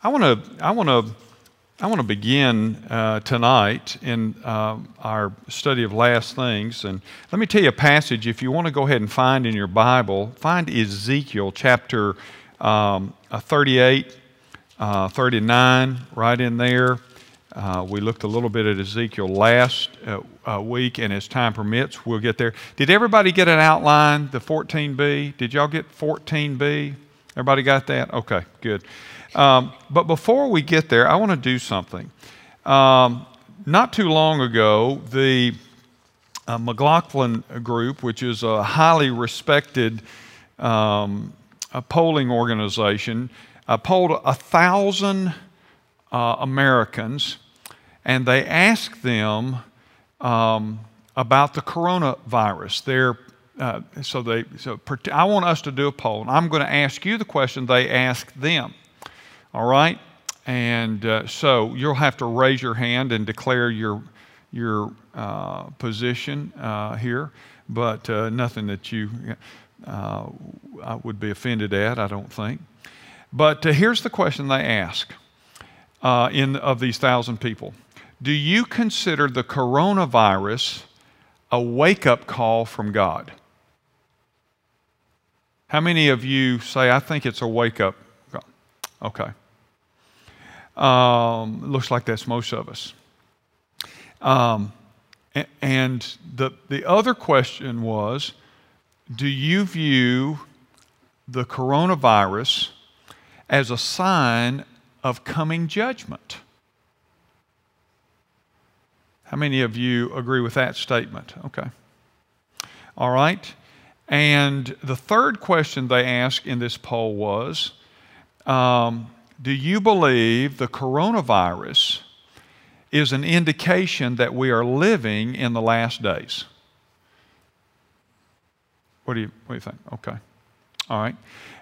I want to I want to I want to begin uh, tonight in uh, our study of last things, and let me tell you a passage. If you want to go ahead and find in your Bible, find Ezekiel chapter um, uh, 38, uh, 39, right in there. Uh, we looked a little bit at Ezekiel last uh, week, and as time permits, we'll get there. Did everybody get an outline, the 14b? Did y'all get 14b? Everybody got that? Okay, good. Um, but before we get there, I want to do something. Um, not too long ago, the uh, McLaughlin Group, which is a highly respected um, a polling organization, uh, polled a thousand uh, Americans, and they asked them um, about the coronavirus. Uh, so they so I want us to do a poll, and I'm going to ask you the question they asked them. All right, and uh, so you'll have to raise your hand and declare your your uh, position uh, here, but uh, nothing that you uh, I would be offended at. I don't think. But here's the question they ask in of these thousand people: Do you consider the coronavirus a wake-up call from God? How many of you say, I think it's a wake up? Okay. Um, looks like that's most of us. Um, and the, the other question was do you view the coronavirus as a sign of coming judgment? How many of you agree with that statement? Okay. All right. And the third question they asked in this poll was um, Do you believe the coronavirus is an indication that we are living in the last days? What do you, what do you think? Okay. All right.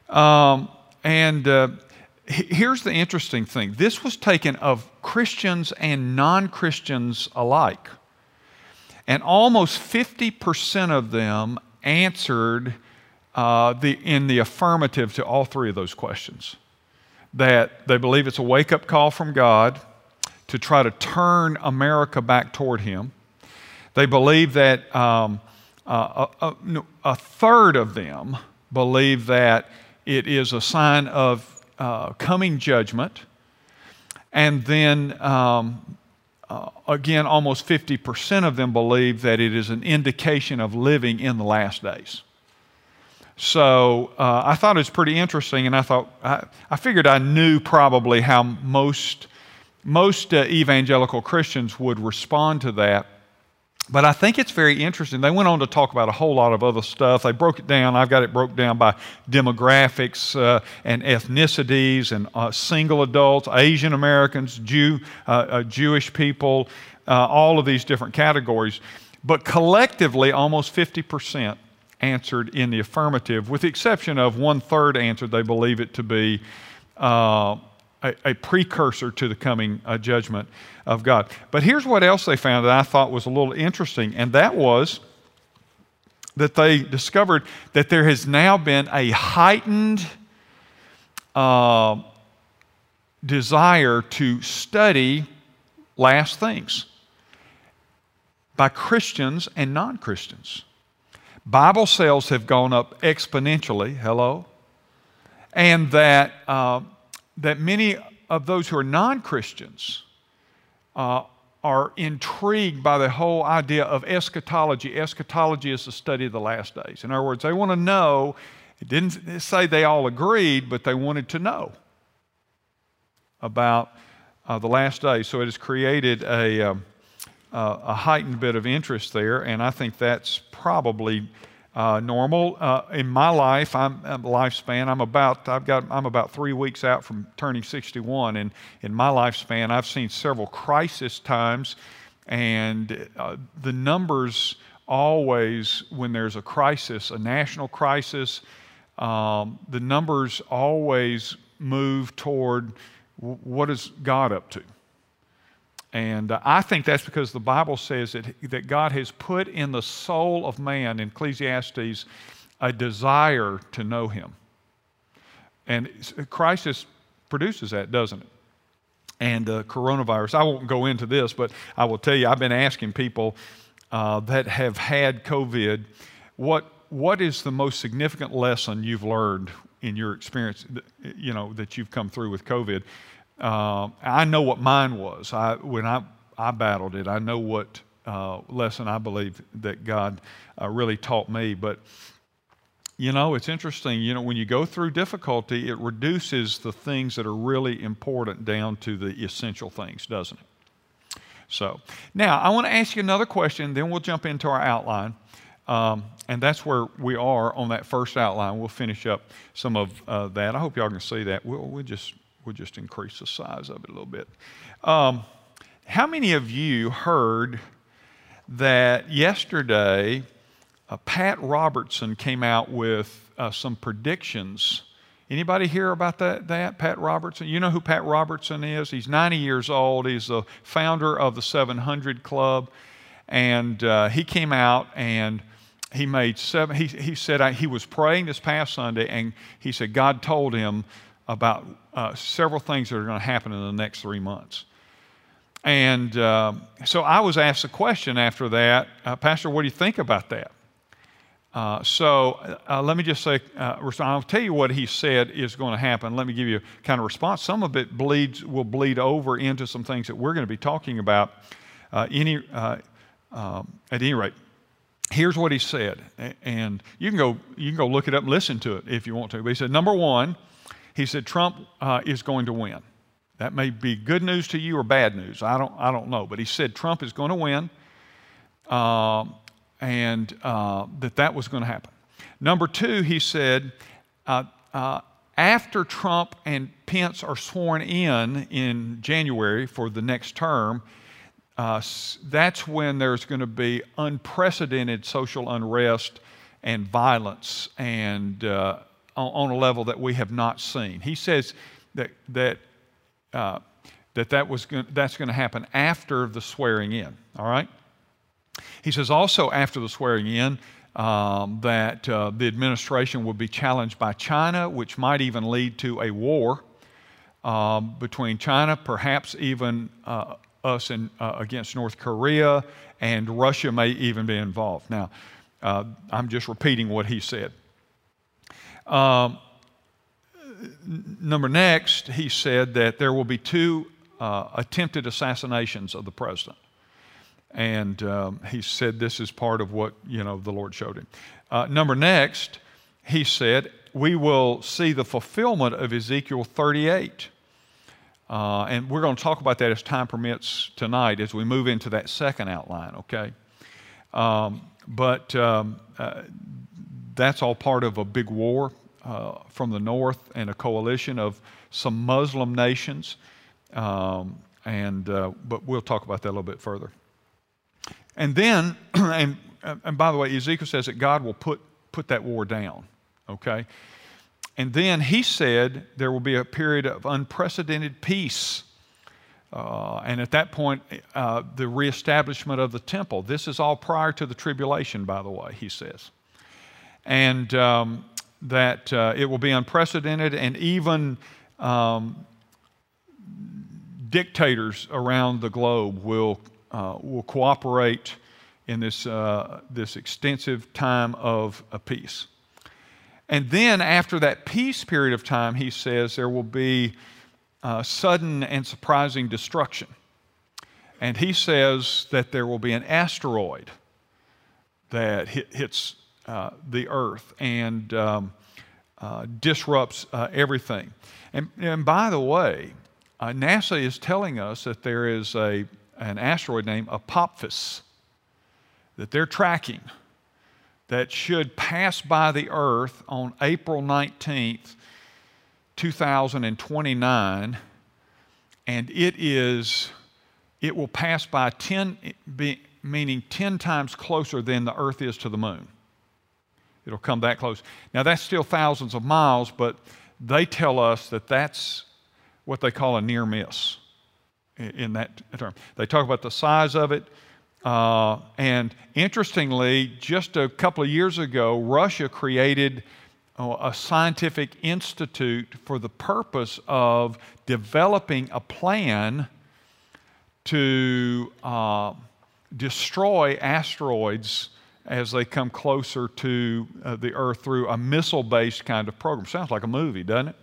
Um, and uh, here's the interesting thing this was taken of Christians and non Christians alike. And almost 50% of them answered uh, the, in the affirmative to all three of those questions. That they believe it's a wake up call from God to try to turn America back toward Him. They believe that um, uh, a, a, a, third of them believe that it is a sign of uh, coming judgment. And then um, uh, again, almost 50% of them believe that it is an indication of living in the last days. So uh, I thought it was pretty interesting, and I thought I, I figured I knew probably how most most uh, evangelical Christians would respond to that. But I think it's very interesting. They went on to talk about a whole lot of other stuff. They broke it down. I've got it broke down by demographics uh, and ethnicities and uh, single adults, Asian Americans, Jew, uh, uh Jewish people, uh, all of these different categories. But collectively, almost 50% answered in the affirmative, with the exception of one third answered they believe it to be uh, a, a precursor to the coming uh, judgment of God. But here's what else they found that I thought was a little interesting, and that was that they discovered that there has now been a heightened uh, desire to study last things by Christians and non Christians. Bible sales have gone up exponentially, hello, and that uh, that many of those who are non Christians uh, are intrigued by the whole idea of eschatology. Eschatology is the study of the last days. In other words, they want to know, it didn't say they all agreed, but they wanted to know about uh, the last days. So it has created a, um, uh, a heightened bit of interest there, and I think that's probably uh, normal. Uh, in my life, I'm uh, lifespan. I'm about I've got I'm about three weeks out from turning 61, and in my lifespan, I've seen several crisis times, and uh, the numbers always when there's a crisis, a national crisis, um, the numbers always move toward what is God up to. And uh, I think that's because the Bible says that, that God has put in the soul of man, in Ecclesiastes, a desire to know Him. And Christ has produces that, doesn't it? And uh, coronavirus, I won't go into this, but I will tell you, I've been asking people uh, that have had COVID, what, what is the most significant lesson you've learned in your experience, you know, that you've come through with COVID? Uh, I know what mine was. I, when I, I battled it, I know what uh, lesson I believe that God uh, really taught me. But you know, it's interesting. You know, when you go through difficulty, it reduces the things that are really important down to the essential things, doesn't it? So, now I want to ask you another question, then we'll jump into our outline. Um, and that's where we are on that first outline. We'll finish up some of uh, that. I hope y'all can see that. We'll, we'll, just, we'll just increase the size of it a little bit. Um, how many of you heard that yesterday uh, Pat Robertson came out with uh, some predictions. Anybody hear about that, that? Pat Robertson? You know who Pat Robertson is? He's 90 years old. He's the founder of the 700 Club. And uh, he came out and he made seven. He, he said I, he was praying this past Sunday and he said God told him about uh, several things that are going to happen in the next three months. And uh, so I was asked a question after that, uh, Pastor, what do you think about that? Uh, so uh, let me just say, uh, I'll tell you what he said is going to happen. Let me give you a kind of response. Some of it bleeds will bleed over into some things that we're going to be talking about. Uh, any, uh, um, at any rate, here's what he said, and you can go you can go look it up and listen to it if you want to. But he said, number one, he said Trump uh, is going to win. That may be good news to you or bad news. I don't I don't know. But he said Trump is going to win. Um, and uh, that that was going to happen. Number two, he said, uh, uh, after Trump and Pence are sworn in in January for the next term, uh, that's when there's going to be unprecedented social unrest and violence and uh, on, on, a level that we have not seen. He says that that uh, that that was going, that's going to happen after the swearing in. All right. He says also after the swearing in um, that uh, the administration will be challenged by China, which might even lead to a war um, between China, perhaps even uh, us in, uh, against North Korea, and Russia may even be involved. Now, uh, I'm just repeating what he said. Um, number next, he said that there will be two uh, attempted assassinations of the president. And um, he said this is part of what, you know, the Lord showed him. Uh, number next, he said, we will see the fulfillment of Ezekiel 38. Uh, and we're going to talk about that as time permits tonight as we move into that second outline, okay? Um, but um, uh, that's all part of a big war uh, from the north and a coalition of some Muslim nations. Um, and, uh, but we'll talk about that a little bit further. And then, and, and by the way, Ezekiel says that God will put, put that war down, okay? And then he said there will be a period of unprecedented peace. Uh, and at that point, uh, the reestablishment of the temple. This is all prior to the tribulation, by the way, he says. And um, that uh, it will be unprecedented, and even um, dictators around the globe will uh, will cooperate in this, uh, this extensive time of a peace. And then, after that peace period of time, he says there will be uh, sudden and surprising destruction. And he says that there will be an asteroid that hit, hits uh, the earth and um, uh, disrupts uh, everything. And, and, by the way, uh, NASA is telling us that there is a an asteroid named Apophis that they're tracking that should pass by the Earth on April 19th, 2029, and it is it will pass by 10 meaning 10 times closer than the earth is to the moon it'll come that close now that's still thousands of miles but they tell us that that's what they call a near miss in that term. They talk about the size of it. Uh, and interestingly, just a couple of years ago, Russia created a scientific institute for the purpose of developing a plan to uh, destroy asteroids as they come closer to uh, the Earth through a missile based kind of program. Sounds like a movie, doesn't it?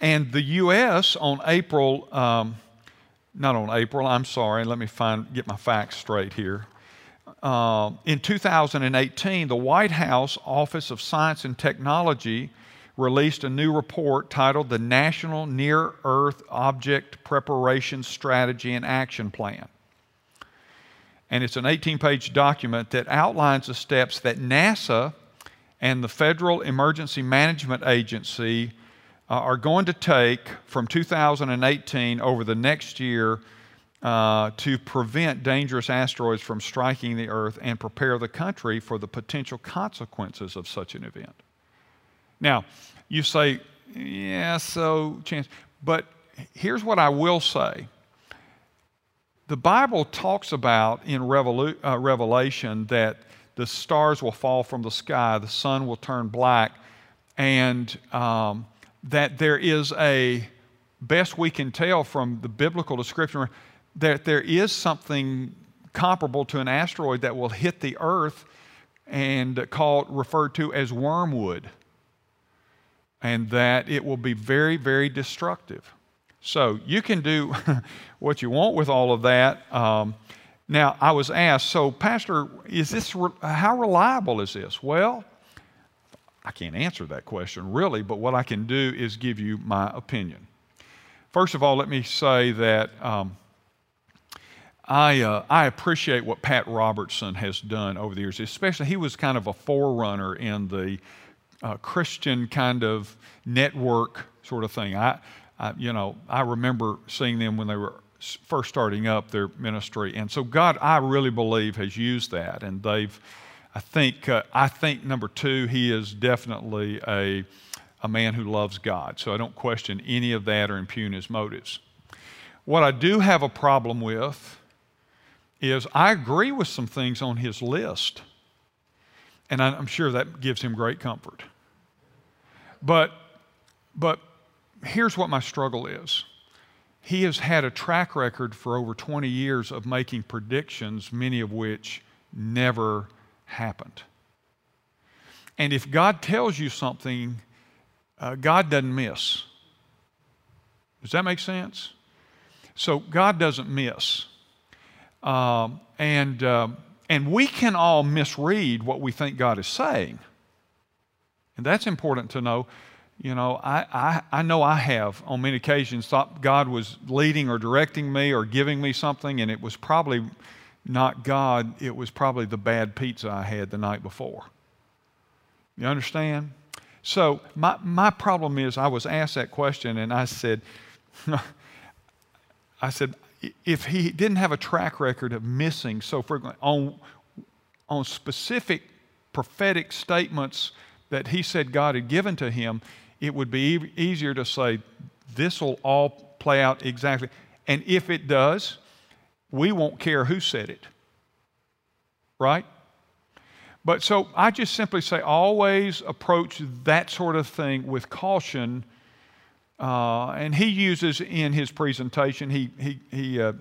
And the U.S. on April, um, not on April, I'm sorry, let me find, get my facts straight here. Uh, in 2018, the White House Office of Science and Technology released a new report titled the National Near Earth Object Preparation Strategy and Action Plan. And it's an 18 page document that outlines the steps that NASA and the Federal Emergency Management Agency uh, are going to take from 2018 over the next year uh, to prevent dangerous asteroids from striking the Earth and prepare the country for the potential consequences of such an event. Now, you say, yeah, so chance. But here's what I will say the Bible talks about in Revolu- uh, Revelation that the stars will fall from the sky, the sun will turn black, and um, that there is a, best we can tell from the biblical description, that there is something comparable to an asteroid that will hit the earth and called referred to as wormwood and that it will be very very destructive so you can do what you want with all of that. Um, now i was asked so pastor is this re- how reliable is this? Well i can't answer that question really but what i can do is give you my opinion. First of all let me say that um, I, uh, I appreciate what Pat Robertson has done over the years, especially he was kind of a forerunner in the uh, Christian kind of network sort of thing. I, I, you know, I remember seeing them when they were first starting up their ministry, and so God, I really believe, has used that, and they've. I think, uh, I think number two, he is definitely a, a man who loves God. So I don't question any of that or impugn his motives. What I do have a problem with is I agree with some things on his list, and I'm sure that gives him great comfort. But, but here's what my struggle is. He has had a track record for over 20 years of making predictions, many of which never happened. And if God tells you something, uh, God doesn't miss. Does that make sense? So God doesn't miss. Um, and, um, and we can all misread what we think God is saying. And that's important to know. You know, I, I, I know I have on many occasions thought God was leading or directing me or giving me something, and it was probably not God, it was probably the bad pizza I had the night before. You understand? So, my, my problem is, I was asked that question, and I said, I said, if he didn't have a track record of missing so frequently on, on specific prophetic statements that he said God had given to him, it would be easier to say, this will all play out exactly. And if it does, we won't care who said it. Right? But so I just simply say always approach that sort of thing with caution uh, and he uses in his presentation, he, he, he uh,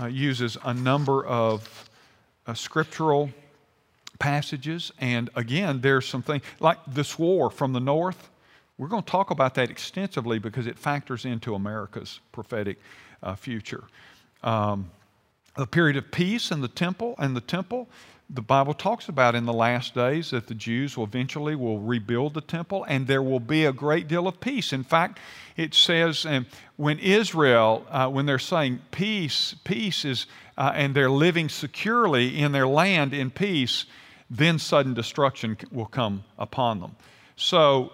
uh, uses a number of uh, scriptural passages. And again, there's some things like this war from the north. We're going to talk about that extensively because it factors into America's prophetic uh, future. Um, a period of peace in the temple and the temple the Bible talks about in the last days that the Jews will eventually will rebuild the temple and there will be a great deal of peace. In fact, it says um, when Israel, uh, when they're saying peace, peace is, uh, and they're living securely in their land in peace, then sudden destruction will come upon them. So,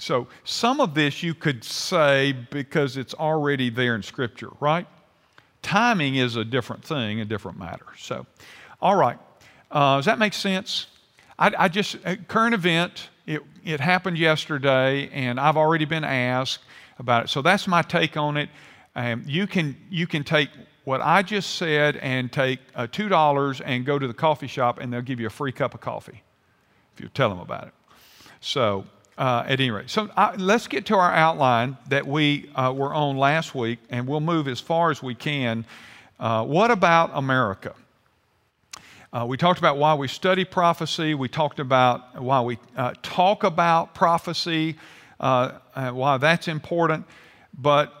so some of this you could say because it's already there in Scripture, right? Timing is a different thing, a different matter. So, all right. Uh, does that make sense? I, I just, current event, it, it happened yesterday, and I've already been asked about it. So that's my take on it. Um, you, can, you can take what I just said and take uh, $2 and go to the coffee shop, and they'll give you a free cup of coffee if you tell them about it. So, uh, at any rate, so let's get to our outline that we uh, were on last week, and we'll move as far as we can. Uh, what about America? Uh, we talked about why we study prophecy. We talked about why we uh, talk about prophecy, why that's important. But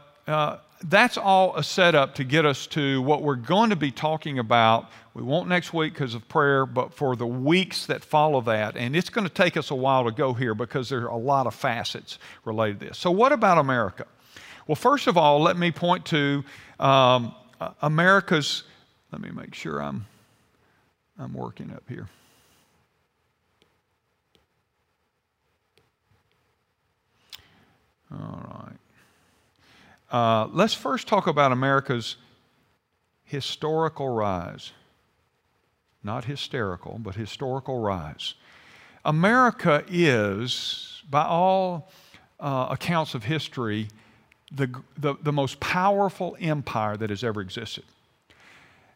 that's all a setup to get us to what we're going to be talking about. We won't next week because of prayer, but for the weeks that follow that. And it's going to take us a while to go here because there are a lot of facets related to this. So, what about America? Well, first of all, let me point to um, America's. Let me make sure I'm, I'm working up here. All right. Uh, let's first talk about America's historical rise. Not hysterical, but historical rise. America is, by all uh, accounts of history, the, the, the most powerful empire that has ever existed.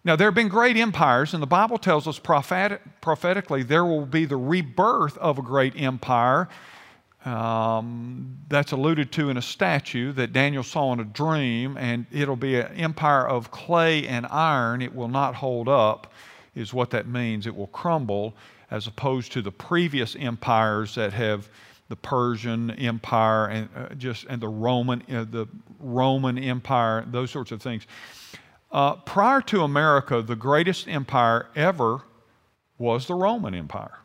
Now, there have been great empires, and the Bible tells us prophet- prophetically there will be the rebirth of a great empire um, that's alluded to in a statue that Daniel saw in a dream, and it'll be an empire of clay and iron. It will not hold up, is what that means. It will crumble, as opposed to the previous empires that have the Persian Empire and uh, just and the Roman uh, the Roman Empire, those sorts of things. Uh, prior to America, the greatest empire ever was the Roman Empire.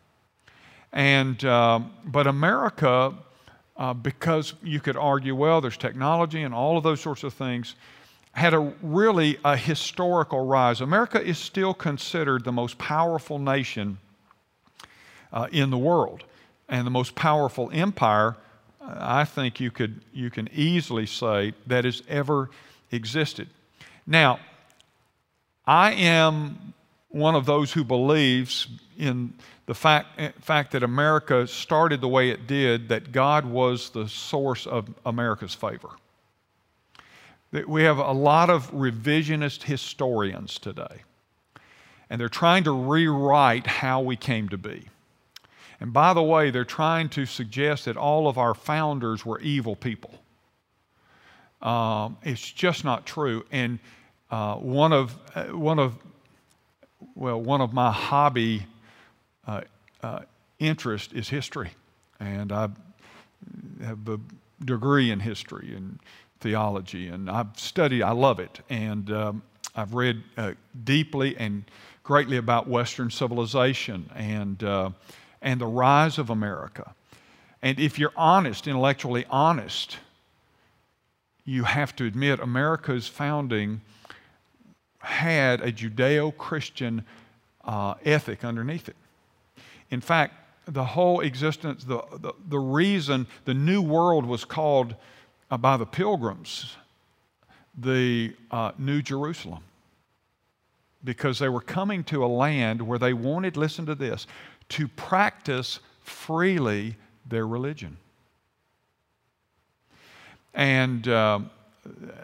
And, um, but America, uh, because you could argue, well, there's technology and all of those sorts of things, had a really a historical rise. America is still considered the most powerful nation uh, in the world and the most powerful empire. I think you could you can easily say that has ever existed. Now, I am one of those who believes in the fact, fact that America started the way it did, that God was the source of America's favor. We have a lot of revisionist historians today, and they're trying to rewrite how we came to be. And by the way, they're trying to suggest that all of our founders were evil people. Um, it's just not true. And uh, one of uh, one of well, one of my hobby uh, uh, interest is history. And I have a degree in history and theology, and I've studied, I love it. And um, I've read uh, deeply and greatly about Western civilization and, uh, and the rise of America. And if you're honest, intellectually honest, you have to admit America's founding had a Judeo Christian uh, ethic underneath it. In fact, the whole existence, the, the, the reason the New World was called uh, by the pilgrims the uh, New Jerusalem, because they were coming to a land where they wanted, listen to this, to practice freely their religion. And uh,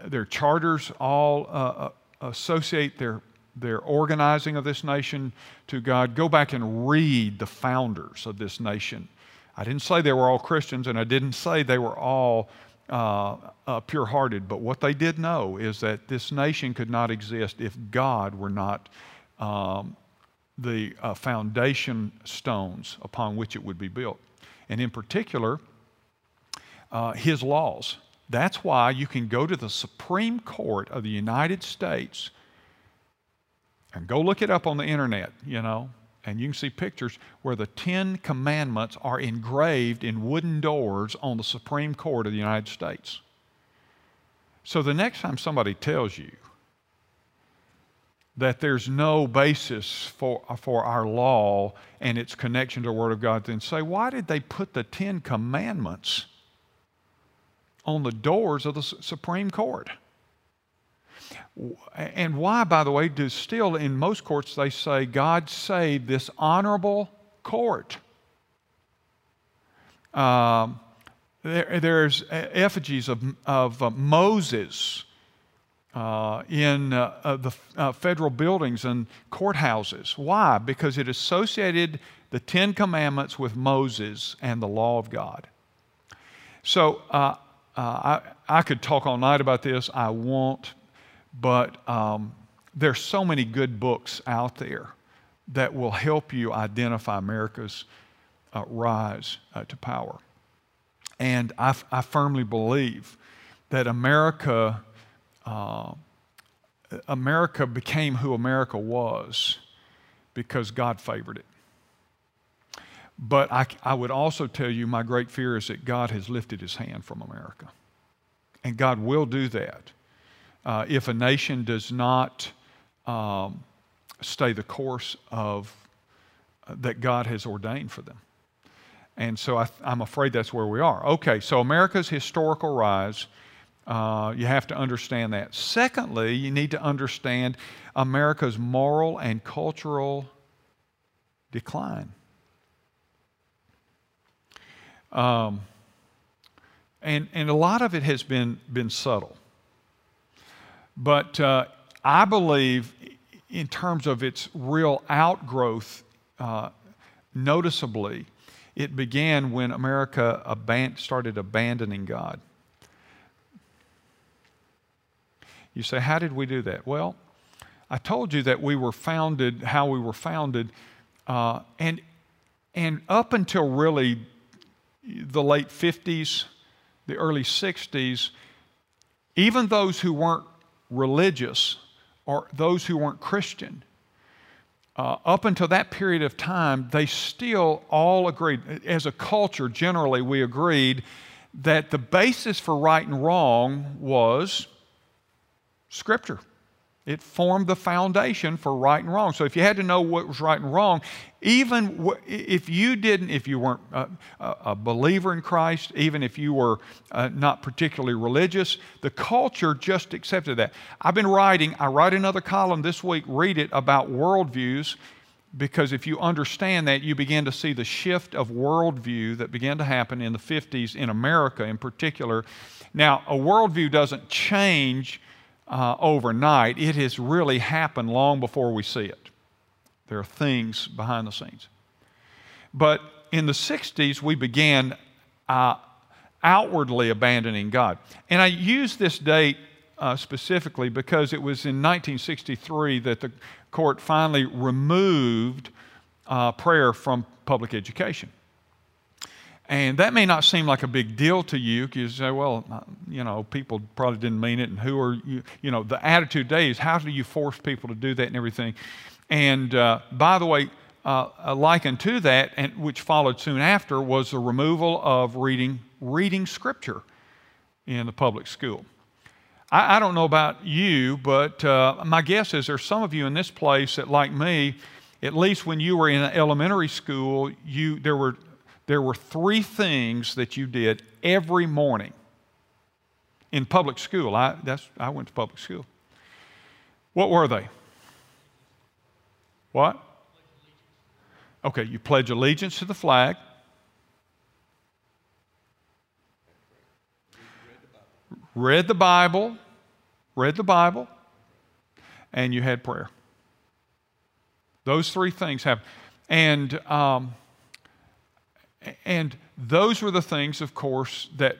their charters all uh, uh associate their their organizing of this nation to God, go back and read the founders of this nation. I didn't say they were all Christians, and I didn't say they were all uh, uh, pure hearted, but what they did know is that this nation could not exist if God were not um, the uh, foundation stones upon which it would be built. And in particular, uh, his laws. That's why you can go to the Supreme Court of the United States and go look it up on the internet, you know, and you can see pictures where the Ten Commandments are engraved in wooden doors on the Supreme Court of the United States. So the next time somebody tells you that there's no basis for, for our law and its connection to the Word of God, then say, why did they put the Ten Commandments on the doors of the Supreme Court? And why, by the way, do still in most courts they say, God saved this honorable court? Um, there, there's effigies of, of uh, Moses uh, in uh, the uh, federal buildings and courthouses. Why? Because it associated the Ten Commandments with Moses and the law of God. So uh, uh, I, I could talk all night about this. I won't. But um, there's so many good books out there that will help you identify America's uh, rise uh, to power. And I, I, firmly believe that America, uh, America became who America was because God favored it. But I, I would also tell you my great fear is that God has lifted his hand from America. And God will do that uh, if a nation does not um, stay the course of uh, that God has ordained for them. And so I, am afraid that's where we are. Okay, so America's historical rise, uh, you have to understand that. Secondly, you need to understand America's moral and cultural decline. Um, and, and a lot of it has been, been subtle. But uh, I believe, in terms of its real outgrowth, uh, noticeably, it began when America aban- started abandoning God. You say, how did we do that? Well, I told you that we were founded, how we were founded, uh, and, and up until really the late 50s, the early 60s, even those who weren't religious or those who weren't Christian, uh, up until that period of time, they still all agreed, as a culture, generally, we agreed that the basis for right and wrong was Scripture. It formed the foundation for right and wrong. So if you had to know what was right and wrong, even if you didn't, if you weren't a, a believer in Christ, even if you were uh, not particularly religious, the culture just accepted that. I've been writing, I write another column this week, read it, about worldviews, because if you understand that, you begin to see the shift of worldview that began to happen in the 50s in America in particular. Now, a worldview doesn't change uh, overnight, it has really happened long before we see it. There are things behind the scenes. But in the 60s, we began uh, outwardly abandoning God. And I use this date uh, specifically because it was in 1963 that the court finally removed uh, prayer from public education. And that may not seem like a big deal to you because you say, well, uh, you know, people probably didn't mean it. And who are you? You know, the attitude today is how do you force people to do that and everything? And uh, by the way, uh, likened to that, and which followed soon after, was the removal of reading, reading scripture in the public school. I, I don't know about you, but uh, my guess is there's some of you in this place that, like me, at least when you were in elementary school, you, there were there were three things that you did every morning in public school. I, that's, I went to public school. What were they? What? Okay, you pledge allegiance to the flag. Read the Bible, read the Bible, and you had prayer. Those three things have, and um, and those were the things, of course, that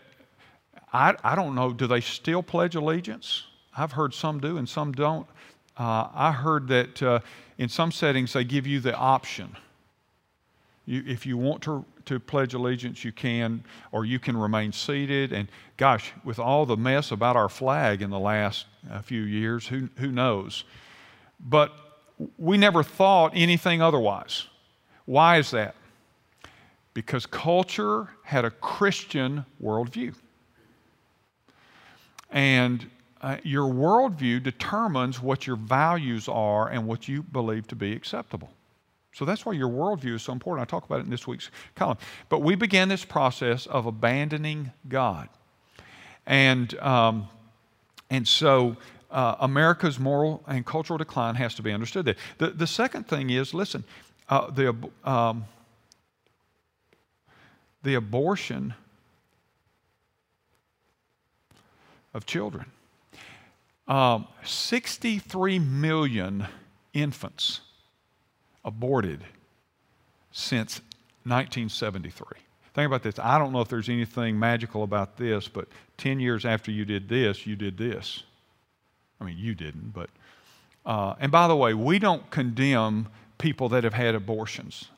I, I don't know, do they still pledge allegiance? I've heard some do and some don't. Uh, I heard that uh, in some settings they give you the option. You, if you want to, to pledge allegiance, you can, or you can remain seated. And gosh, with all the mess about our flag in the last uh, few years, who, who knows? But we never thought anything otherwise. Why is that? Because culture had a Christian worldview. And uh, your worldview determines what your values are and what you believe to be acceptable. So that's why your worldview is so important. I talk about it in this week's column. But we began this process of abandoning God. And, um, and so uh, America's moral and cultural decline has to be understood there. The, the second thing is listen, uh, the, um, the abortion of children. Um, 63 million infants aborted since 1973. Think about this. I don't know if there's anything magical about this, but 10 years after you did this, you did this. I mean, you didn't, but. Uh, and by the way, we don't condemn people that have had abortions.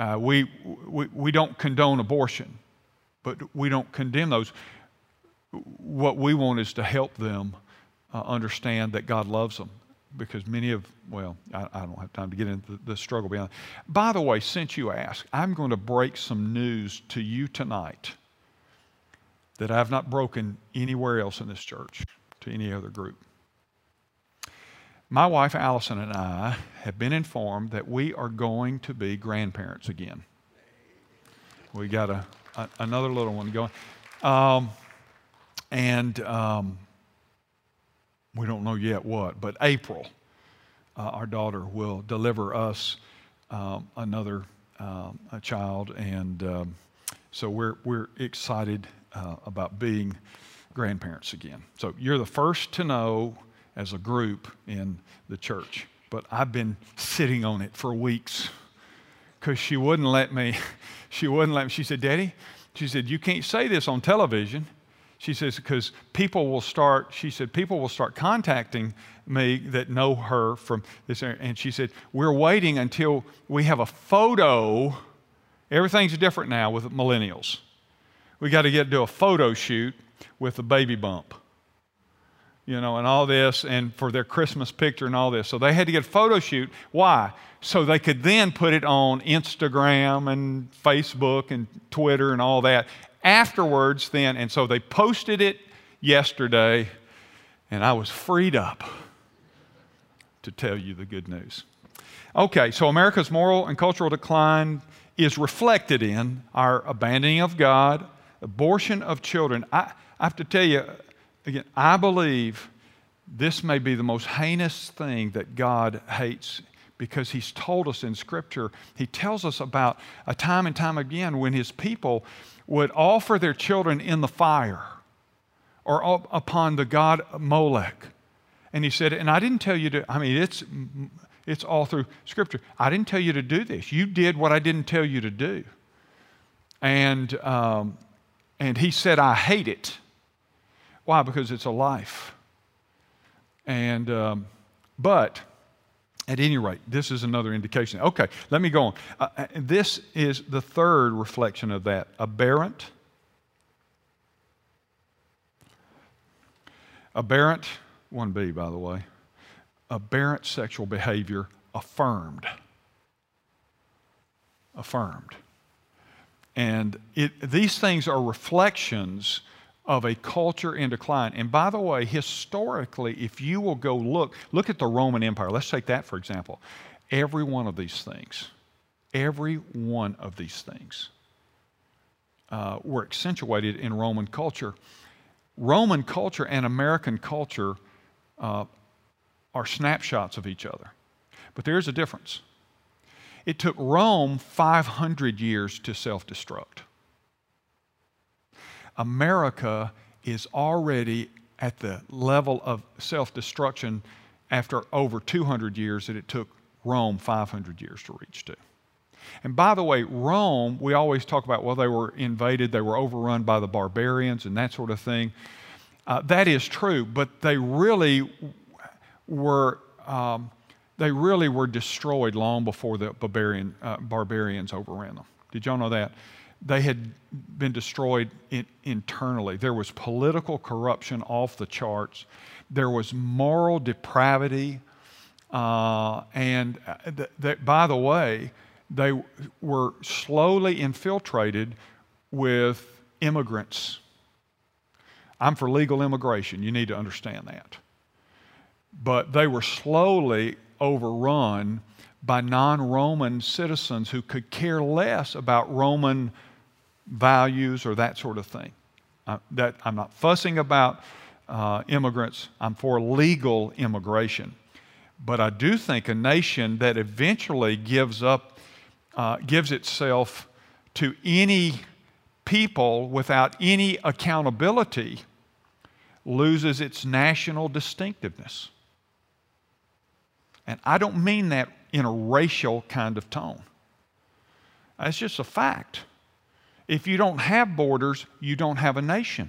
Uh, we, we, we don't condone abortion, but we don't condemn those. What we want is to help them uh, understand that God loves them because many of, well, I, I, don't have time to get into the, the struggle beyond. By the way, since you asked, I'm going to break some news to you tonight that I've not broken anywhere else in this church to any other group. My wife Allison and I have been informed that we are going to be grandparents again. We got a, a another little one going. Um, and um, we don't know yet what, but April, uh, our daughter will deliver us um, another um, a child, and um, so we're we're excited uh, about being grandparents again. So you're the first to know as a group in the church, but I've been sitting on it for weeks because she wouldn't let me. She wouldn't let me. She said, "Daddy," she said, "you can't say this on television." She says, because people will start, she said, people will start contacting me that know her from this. And she said, we're waiting until we have a photo. Everything's different now with millennials. We got to get do a photo shoot with a baby bump, you know, and all this, and for their Christmas picture and all this. So they had to get a photo shoot. Why? So they could then put it on Instagram and Facebook and Twitter and all that afterwards, then, and so they posted it yesterday, and I was freed up to tell you the good news. Okay, so America's moral and cultural decline is reflected in our abandoning of God, abortion of children. I, I have to tell you, again, I believe this may be the most heinous thing that God hates because He's told us in Scripture, He tells us about a time and time again when His people would offer their children in the fire or upon the god Molech. And he said, and I didn't tell you to, I mean, it's, it's all through Scripture. I didn't tell you to do this. You did what I didn't tell you to do. And, um, and he said, I hate it. Why? Because it's a life. And, um, but at any rate, this is another indication. Okay, let me go on. Uh, uh, this is the third reflection of that aberrant. Aberrant, 1b, by the way, aberrant sexual behavior affirmed. Affirmed. And it, these things are reflections of a culture in decline. And by the way, historically, if you will go look, look at the Roman Empire. Let's take that for example. Every one of these things, every one of these things uh, were accentuated in Roman culture. Roman culture and American culture uh, are snapshots of each other. But there is a difference. It took Rome 500 years to self destruct. America is already at the level of self destruction after over 200 years that it took Rome 500 years to reach to. And by the way, Rome, we always talk about, well, they were invaded, they were overrun by the barbarians and that sort of thing. Uh, that is true, but they really were. Um, they really were destroyed long before the barbarian, uh, barbarians overran them. Did y'all know that? They had been destroyed in, internally. There was political corruption off the charts. There was moral depravity. Uh, and uh, th- th- by the way, they were slowly infiltrated with immigrants. I'm for legal immigration. You need to understand that. But they were slowly overrun by non Roman citizens who could care less about Roman values or that sort of thing. That I'm not fussing about uh, immigrants. I'm for legal immigration, but I do think a nation that eventually gives up, uh, gives itself to any people without any accountability, loses its national distinctiveness. And I don't mean that in a racial kind of tone. That's just a fact. If you don't have borders, you don't have a nation.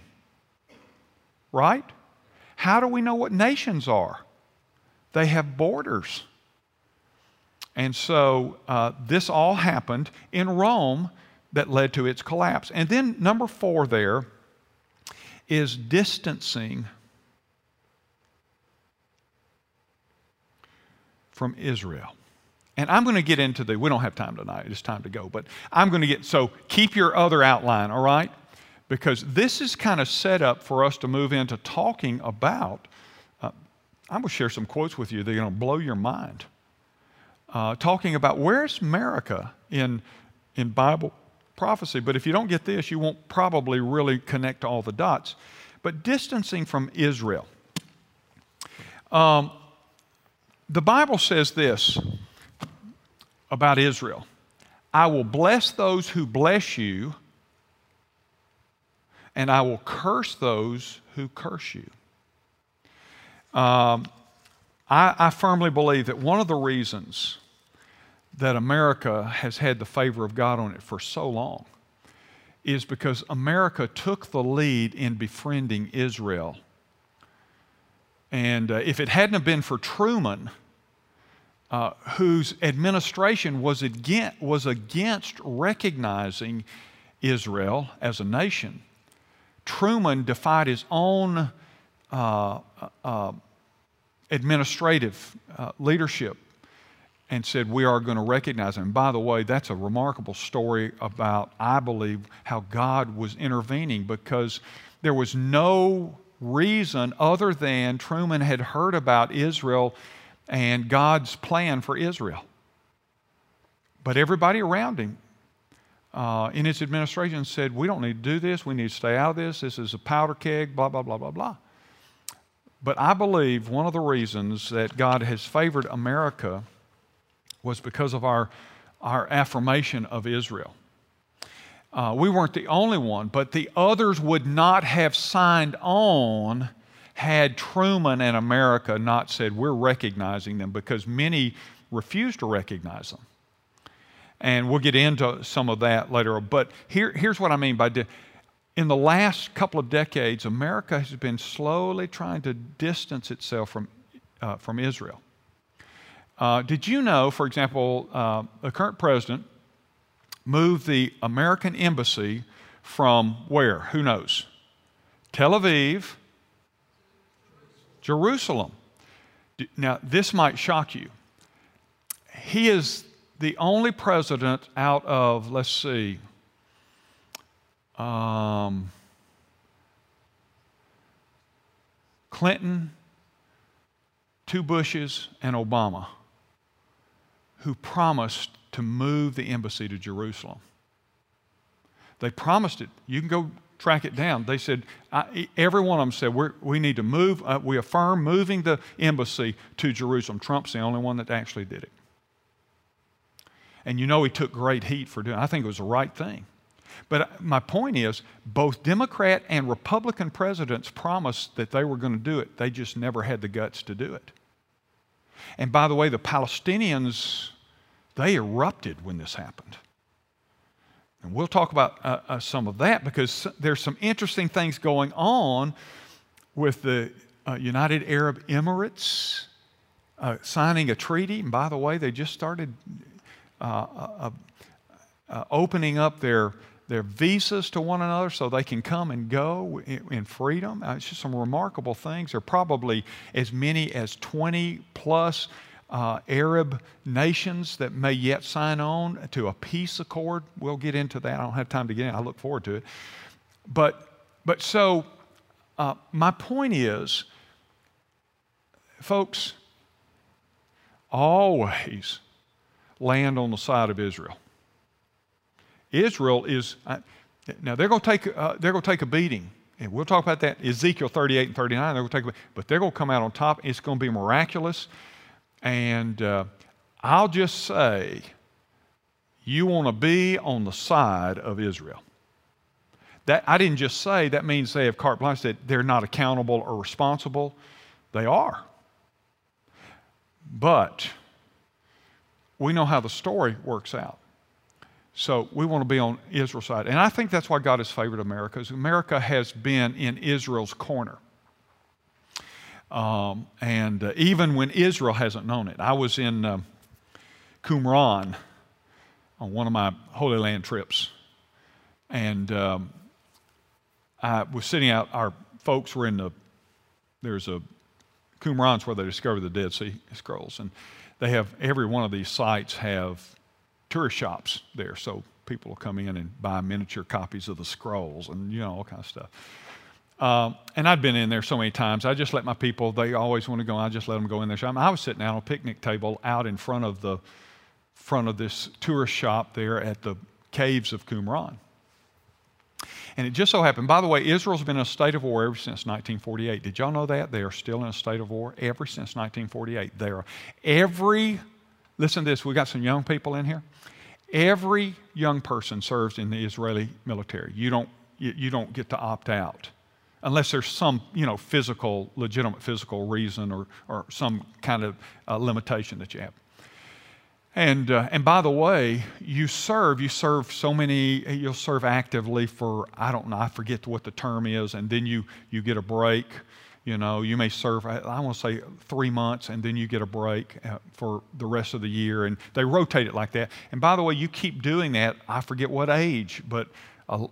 Right? How do we know what nations are? They have borders. And so uh, this all happened in Rome that led to its collapse. And then, number four, there is distancing from Israel. And I'm going to get into the, we don't have time tonight, it's time to go, but I'm going to get, so keep your other outline, all right? Because this is kind of set up for us to move into talking about, uh, I'm going to share some quotes with you that are going to blow your mind. Uh, talking about where's America in, in Bible prophecy. But if you don't get this, you won't probably really connect all the dots. But distancing from Israel. Um, the Bible says this about Israel I will bless those who bless you, and I will curse those who curse you. Um, I, I firmly believe that one of the reasons that America has had the favor of God on it for so long is because America took the lead in befriending Israel. And uh, if it hadn't have been for Truman, uh, whose administration was against, was against recognizing Israel as a nation, Truman defied his own uh, uh administrative uh, leadership and said, We are going to recognize him. And by the way, that's a remarkable story about, I believe, how God was intervening because there was no reason other than Truman had heard about Israel and God's plan for Israel. But everybody around him uh, in his administration said, We don't need to do this. We need to stay out of this. This is a powder keg, blah, blah, blah, blah, blah. But I believe one of the reasons that God has favored America was because of our, our affirmation of Israel. Uh, we weren't the only one, but the others would not have signed on had Truman and America not said, We're recognizing them, because many refused to recognize them. And we'll get into some of that later. But here, here's what I mean by di- in the last couple of decades, America has been slowly trying to distance itself from, uh, from Israel. Uh, did you know, for example, uh, the current president moved the American embassy from where? Who knows? Tel Aviv, Jerusalem. Now, this might shock you. He is the only president out of, let's see, um, Clinton, two Bushes, and Obama who promised to move the embassy to Jerusalem. They promised it. You can go track it down. They said, I, every one of them said, we need to move, uh, we affirm moving the embassy to Jerusalem. Trump's the only one that actually did it. And you know he took great heat for doing it. I think it was the right thing. But uh, my point is, both Democrat and Republican presidents promised that they were going to do it. They just never had the guts to do it. And by the way, the Palestinians, they erupted when this happened. And we'll talk about uh, uh, some of that because there's some interesting things going on with the uh, United Arab Emirates uh, signing a treaty. And by the way, they just started uh, uh, opening up their their visas to one another so they can come and go in, freedom. Uh, it's just some remarkable things. There are probably as many as 20 plus uh, Arab nations that may yet sign on to a peace accord. We'll get into that. I don't have time to get in. I look forward to it. But, but so uh, my point is, folks, always land on the side of Israel. Israel is, uh, now they're going to take, uh, they're going to take a beating. And we'll talk about that, Ezekiel 38 and 39. They're going to take a, but they're going to come out on top. It's going to be miraculous. And uh, I'll just say, you want to be on the side of Israel. That, I didn't just say that means they have carte blanche, that they're not accountable or responsible. They are. But we know how the story works out So we want to be on Israel's side. And I think that's why God has favored America, because America has been in Israel's corner. Um, and uh, even when Israel hasn't known it. I was in um, Qumran on one of my Holy Land trips. And um, I was sitting out, our folks were in the, there's a, Qumran's where they discovered the Dead Sea Scrolls. And they have, every one of these sites have tourist shops there. So people will come in and buy miniature copies of the scrolls and, you know, all kind of stuff. Um, and I'd been in there so many times. I just let my people, they always want to go, I just let them go in there. So I, I was sitting out on a picnic table out in front of the front of this tourist shop there at the caves of Qumran. And it just so happened, by the way, Israel's been in a state of war ever since 1948. Did y'all know that? They are still in a state of war ever since 1948. They are every, listen to this, we got some young people in here. Every young person serves in the Israeli military. You don't, you, you don't get to opt out unless there's some you know physical legitimate physical reason or, or some kind of uh, limitation that you have and, uh, and by the way, you serve, you serve so many, you'll serve actively for, I don't know, I forget what the term is, and then you, you get a break. You know, you may serve, I want to say three months, and then you get a break uh, for the rest of the year. And they rotate it like that. And by the way, you keep doing that, I forget what age, but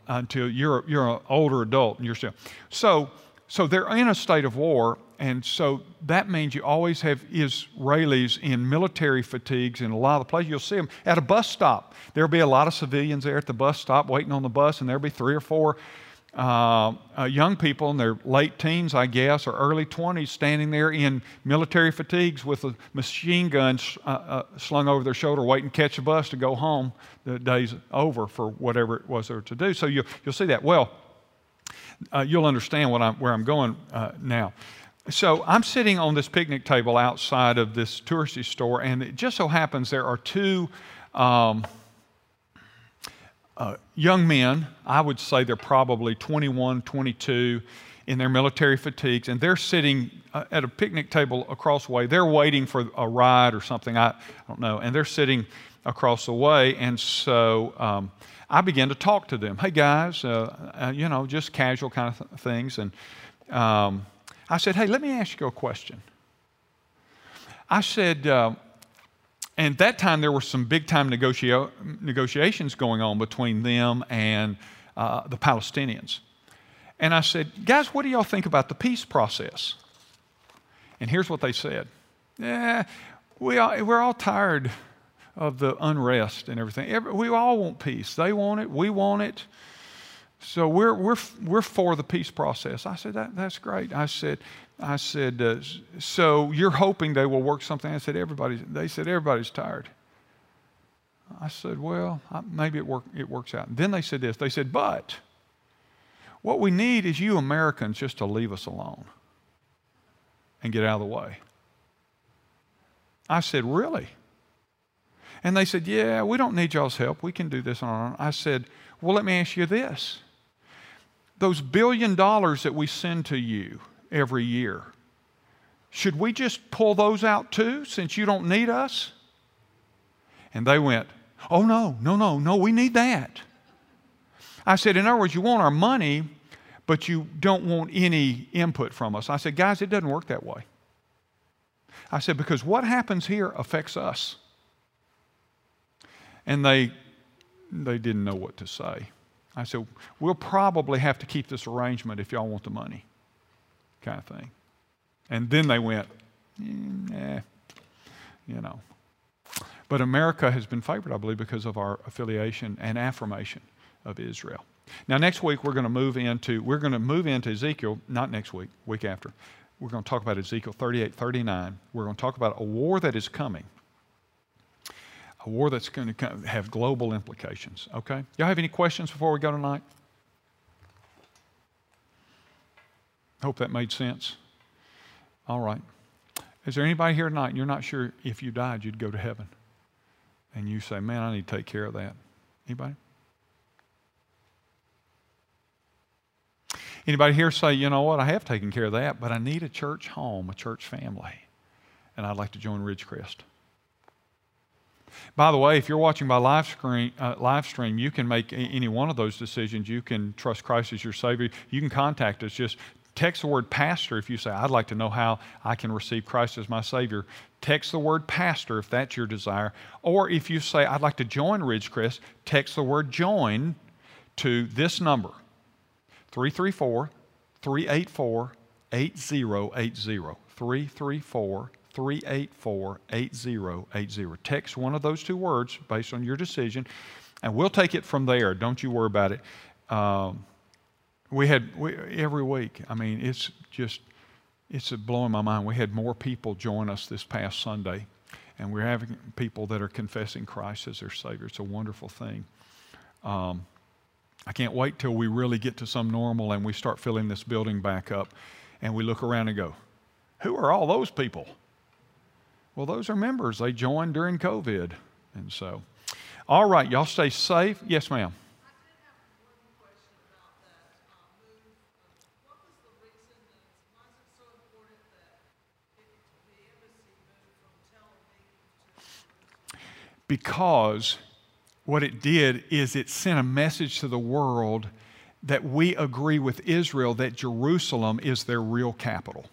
until you're, you're an older adult and you're still. So, so they're in a state of war, and so that means you always have Israelis in military fatigues in a lot of the places. You'll see them at a bus stop. There'll be a lot of civilians there at the bus stop waiting on the bus, and there'll be three or four uh, uh, young people in their late teens, I guess, or early 20s, standing there in military fatigues with a machine gun uh, uh, slung over their shoulder, waiting to catch a bus to go home. The day's over for whatever it was there to do. So you, you'll see that. Well, uh, you'll understand I'm, where I'm going uh, now. So I'm sitting on this picnic table outside of this touristy store, and it just so happens there are two um, uh, young men. I would say they're probably 21, 22 in their military fatigues, and they're sitting uh, at a picnic table across the way. They're waiting for a ride or something, I, I don't know, and they're sitting across the way. And so um, I began to talk to them. Hey, guys, uh, uh you know, just casual kind of th- things. And um, I said, Hey, let me ask you a question. I said, and that time there were some big time negotia- negotiations going on between them and uh, the Palestinians. And I said, Guys, what do y'all think about the peace process? And here's what they said Yeah, we all, we're all tired of the unrest and everything. Every, we all want peace. They want it, we want it. So we're, we're, we're for the peace process. I said, that, that's great. I said, I said, uh, so you're hoping they will work something? I said, everybody, they said, everybody's tired. I said, well, maybe it, work, it works out. And then they said this. They said, but what we need is you Americans just to leave us alone and get out of the way. I said, really? And they said, yeah, we don't need y'all's help. We can do this on our own. I said, well, let me ask you this those billion dollars that we send to you every year, should we just pull those out too since you don't need us? And they went, Oh, no, no, no, no, we need that. I said, In other words, you want our money, but you don't want any input from us. I said, Guys, it doesn't work that way. I said, Because what happens here affects us. And they, they didn't know what to say. I said, We'll probably have to keep this arrangement if y'all want the money, kind of thing. And then they went, eh, you know. But America has been favored, I believe, because of our affiliation and affirmation of Israel. Now, next week we're going to move into we're going to move into Ezekiel. Not next week, week after. We're going to talk about Ezekiel 38, 39. We're going to talk about a war that is coming a war that's going to have global implications. Okay? Y'all have any questions before we go tonight? Hope that made sense. All right. Is there anybody here tonight and you're not sure if you died you'd go to heaven? And you say, man, I need to take care of that. Anybody? Anybody here say, you know what, I have taken care of that, but I need a church home, a church family, and I'd like to join Ridgecrest? By the way, if you're watching by live, screen, uh, live stream, you can make any one of those decisions. You can trust Christ as your Savior. You can contact us. Just text the word pastor if you say, I'd like to know how I can receive Christ as my Savior. Text the word pastor if that's your desire. Or if you say, I'd like to join Ridgecrest, text the word join to this number 334 384 8080. 334 384 8080. Text one of those two words based on your decision, and we'll take it from there. Don't you worry about it. Um, we had we, every week, I mean, it's just, it's blowing my mind. We had more people join us this past Sunday, and we're having people that are confessing Christ as their Savior. It's a wonderful thing. Um, I can't wait till we really get to some normal and we start filling this building back up and we look around and go, who are all those people? Well, those are members. They joined during COVID. And so, all right, y'all stay safe. Yes, ma'am. Because what it did is it sent a message to the world that we agree with Israel that Jerusalem is their real capital.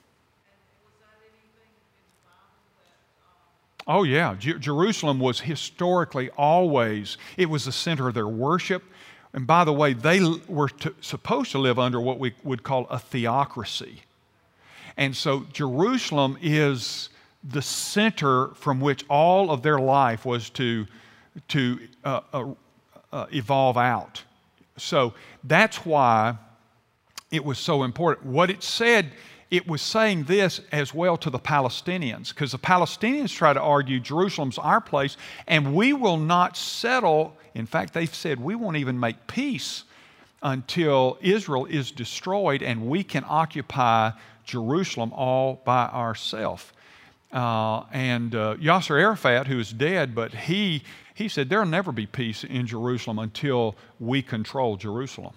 Oh, yeah. Jer- Jerusalem was historically always, it was the center of their worship. And by the way, they were to, supposed to live under what we would call a theocracy. And so Jerusalem is the center from which all of their life was to, to uh, uh, uh, evolve out. So that's why it was so important. What it said, it was saying this as well to the Palestinians, because the Palestinians try to argue Jerusalem's our place, and we will not settle. In fact, they've said we won't even make peace until Israel is destroyed and we can occupy Jerusalem all by ourselves. Uh, and uh, Yasser Arafat, who is dead, but he, he said there'll never be peace in Jerusalem until we control Jerusalem.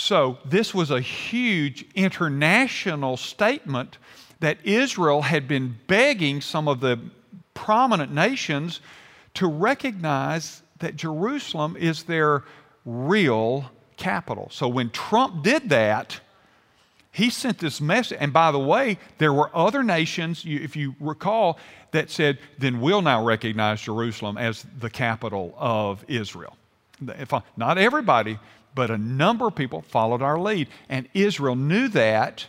So, this was a huge international statement that Israel had been begging some of the prominent nations to recognize that Jerusalem is their real capital. So, when Trump did that, he sent this message. And by the way, there were other nations, if you recall, that said, then we'll now recognize Jerusalem as the capital of Israel. Not everybody, but a number of people followed our lead. And Israel knew that.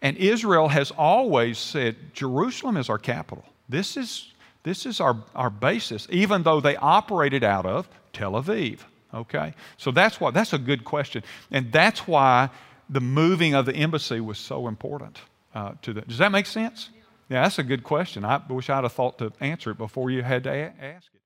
And Israel has always said, Jerusalem is our capital. This is, this is our, our basis, even though they operated out of Tel Aviv. Okay? So that's why, that's a good question. And that's why the moving of the embassy was so important uh, to that. Does that make sense? Yeah. yeah, that's a good question. I wish I'd have thought to answer it before you had to a- ask it.